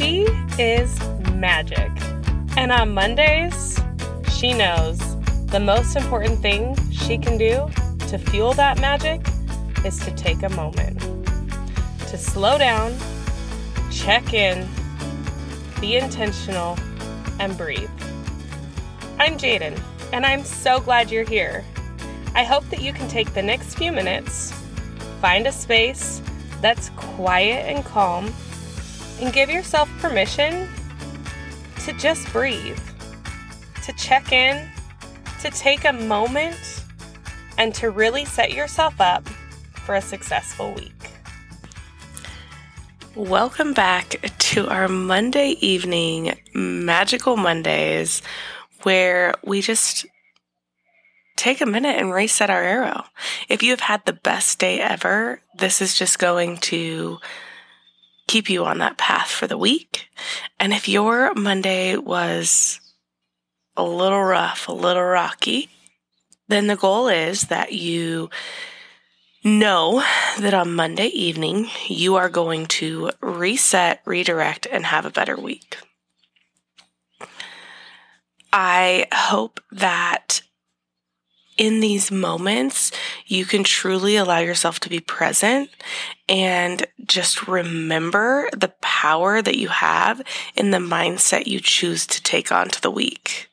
She is magic. And on Mondays, she knows the most important thing she can do to fuel that magic is to take a moment to slow down, check in, be intentional, and breathe. I'm Jaden, and I'm so glad you're here. I hope that you can take the next few minutes, find a space that's quiet and calm, and give yourself permission to just breathe, to check in, to take a moment, and to really set yourself up for a successful week. Welcome back to our Monday evening Magical Mondays, where we just take a minute and reset our arrow. If you have had the best day ever, this is just going to keep you on that path for the week. And if your Monday was a little rough, a little rocky, then the goal is that you know that on Monday evening you are going to reset, redirect, and have a better week. I hope that in these moments, you can truly allow yourself to be present and just remember the power that you have in the mindset you choose to take on to the week.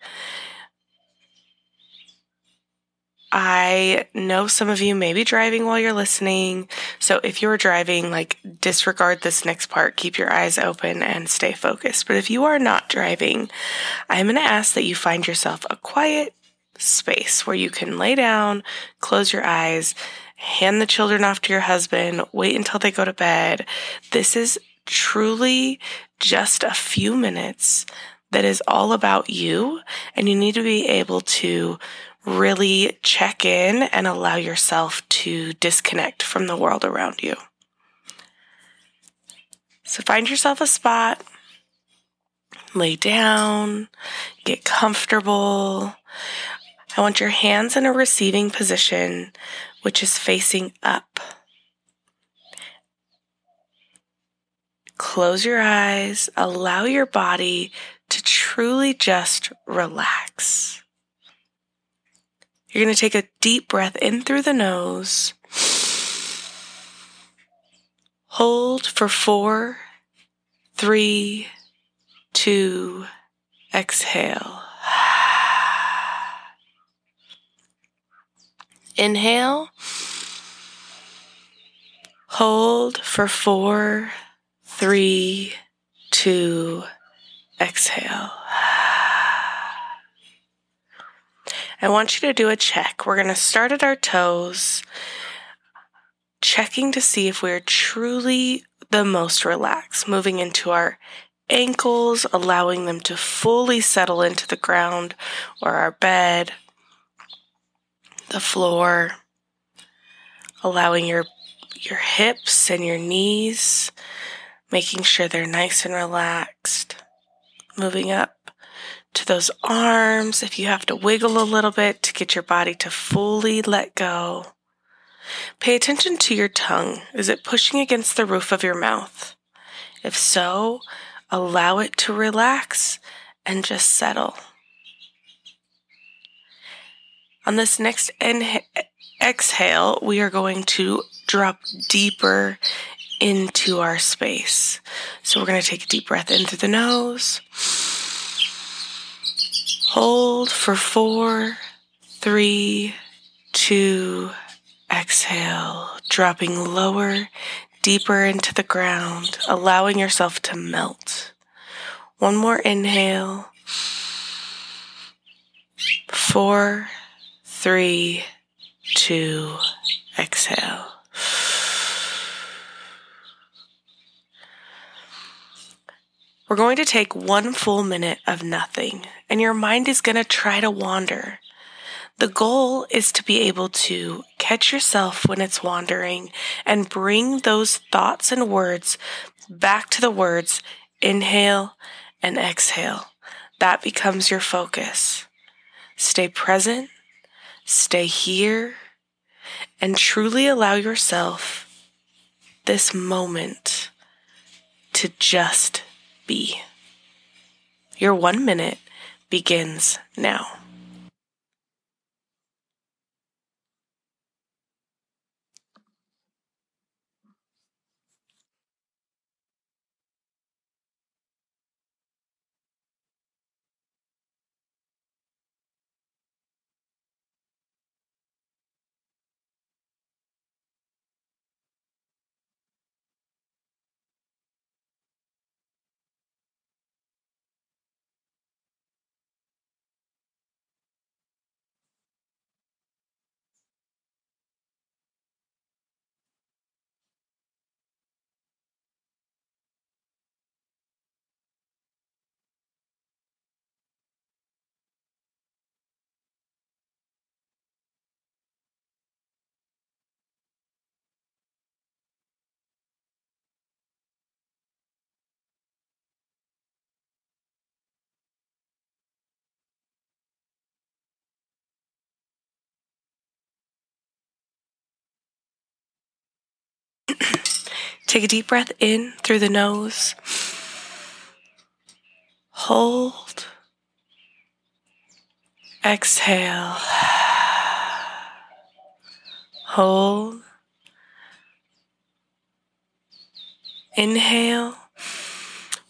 I know some of you may be driving while you're listening. So if you're driving, like disregard this next part, keep your eyes open and stay focused. But if you are not driving, I'm going to ask that you find yourself a quiet space where you can lay down, close your eyes, hand the children off to your husband, wait until they go to bed. This is truly just a few minutes that is all about you. And you need to be able to really check in and allow yourself to disconnect from the world around you. So find yourself a spot, lay down, get comfortable. I want your hands in a receiving position, which is facing up. Close your eyes, allow your body to truly just relax. You're going to take a deep breath in through the nose. Hold for four, three, two, exhale. Inhale. Hold for four, three, two, exhale. I want you to do a check. We're going to start at our toes, checking to see if we're truly the most relaxed, moving into our ankles, allowing them to fully settle into the ground or our bed, the floor, allowing your your hips and your knees, making sure they're nice and relaxed, moving up to those arms, if you have to wiggle a little bit to get your body to fully let go. Pay attention to your tongue. Is it pushing against the roof of your mouth? If so, allow it to relax and just settle. On this next inha- exhale, we are going to drop deeper into our space. So we're going to take a deep breath in through the nose. Hold for four, three, two, exhale, dropping lower, deeper into the ground, allowing yourself to melt. One more inhale. Four, three, two, exhale. We're going to take one full minute of nothing, and your mind is going to try to wander. The goal is to be able to catch yourself when it's wandering and bring those thoughts and words back to the words inhale and exhale. That becomes your focus. Stay present, stay here, and truly allow yourself this moment to just be. Your one minute begins now. Take a deep breath in through the nose. Hold. Exhale. Hold. Inhale.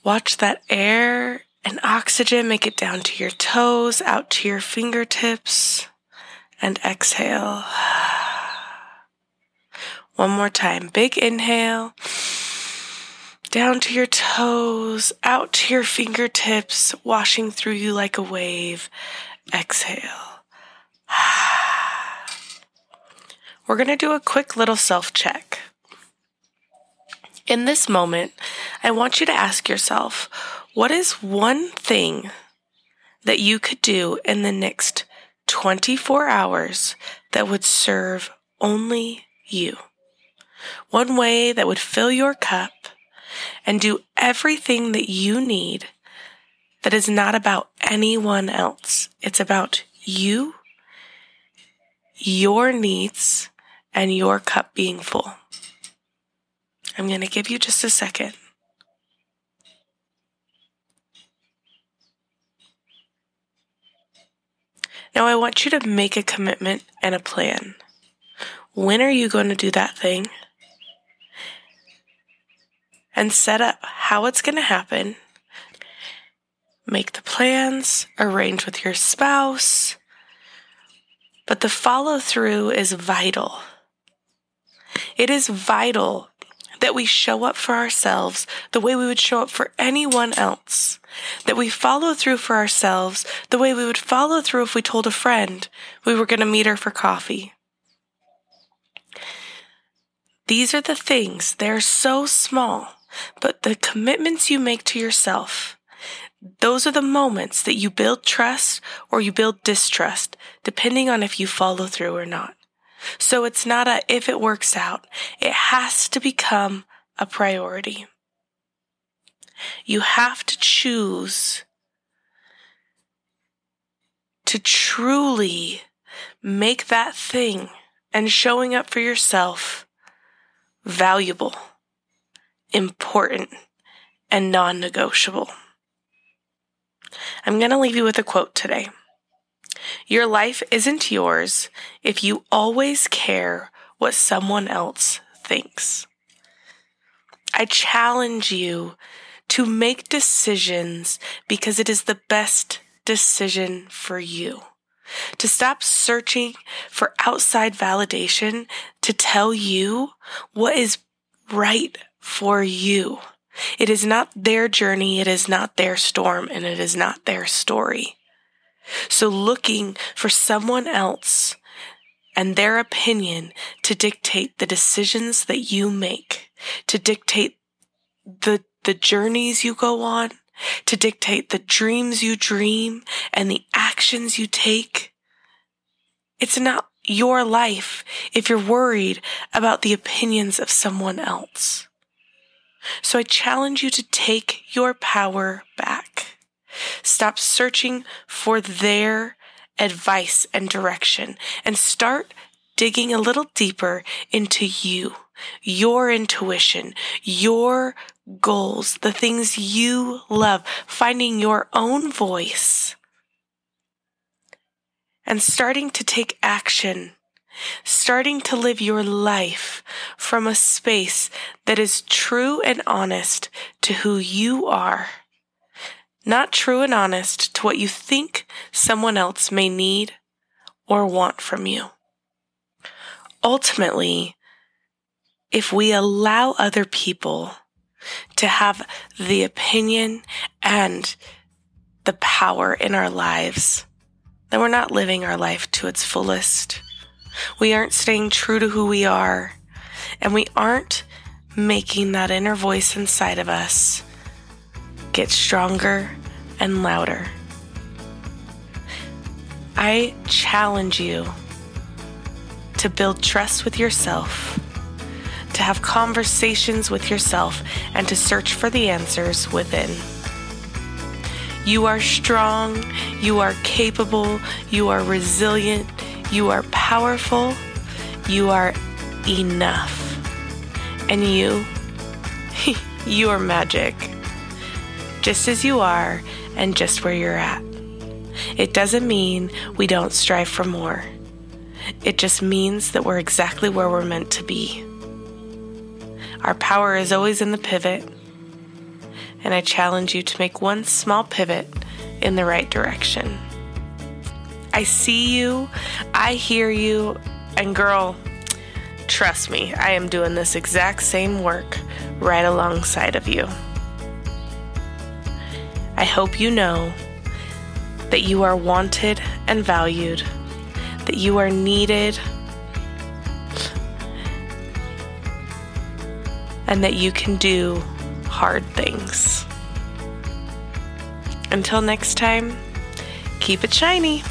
Watch that air and oxygen make it down to your toes, out to your fingertips, and exhale. One more time. Big inhale. Down to your toes, out to your fingertips, washing through you like a wave. Exhale. We're going to do a quick little self check. In this moment, I want you to ask yourself what is one thing that you could do in the next 24 hours that would serve only you? One way that would fill your cup and do everything that you need that is not about anyone else. It's about you, your needs, and your cup being full. I'm going to give you just a second. Now, I want you to make a commitment and a plan. When are you going to do that thing? And set up how it's going to happen. Make the plans, arrange with your spouse. But the follow through is vital. It is vital that we show up for ourselves the way we would show up for anyone else. That we follow through for ourselves the way we would follow through if we told a friend we were going to meet her for coffee. These are the things, they're so small, but the commitments you make to yourself, those are the moments that you build trust or you build distrust, depending on if you follow through or not. So it's not a if it works out. It has to become a priority. You have to choose to truly make that thing and showing up for yourself valuable important, and non negotiable. I'm going to leave you with a quote today. Your life isn't yours if you always care what someone else thinks. I challenge you to make decisions because it is the best decision for you. To stop searching for outside validation to tell you what is right for you. It is not their journey, it is not their storm, and it is not their story. So looking for someone else and their opinion to dictate the decisions that you make, to dictate the, the journeys you go on, to dictate the dreams you dream and the actions you take. It's not your life if you're worried about the opinions of someone else. So I challenge you to take your power back. Stop searching for their advice and direction and start digging a little deeper into you, your intuition, your goals, the things you love, finding your own voice, and starting to take action, starting to live your life from a space that is true and honest to who you are not true and honest to what you think someone else may need or want from you. Ultimately, if we allow other people to have the opinion and the power in our lives, then we're not living our life to its fullest. We aren't staying true to who we are, and we aren't making that inner voice inside of us get stronger and louder. I challenge you to build trust with yourself, to have conversations with yourself, and to search for the answers within. You are strong, you are capable, you are resilient, you are powerful, you are enough. And you, you are magic just as you are and just where you're at. It doesn't mean we don't strive for more. It just means that we're exactly where we're meant to be. Our power is always in the pivot, and I challenge you to make one small pivot in the right direction. I see you, I hear you, and girl, trust me, I am doing this exact same work right alongside of you. I hope you know that you are wanted and valued, that you are needed, and that you can do hard things. Until next time, keep it shiny.